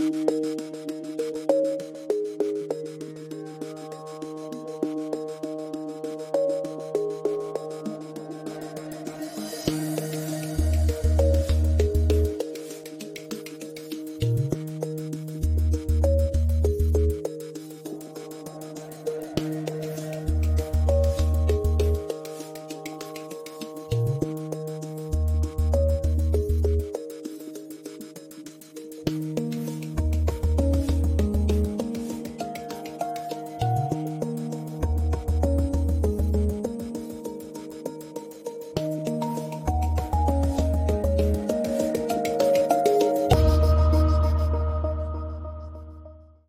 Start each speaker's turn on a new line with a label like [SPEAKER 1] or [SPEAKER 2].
[SPEAKER 1] Música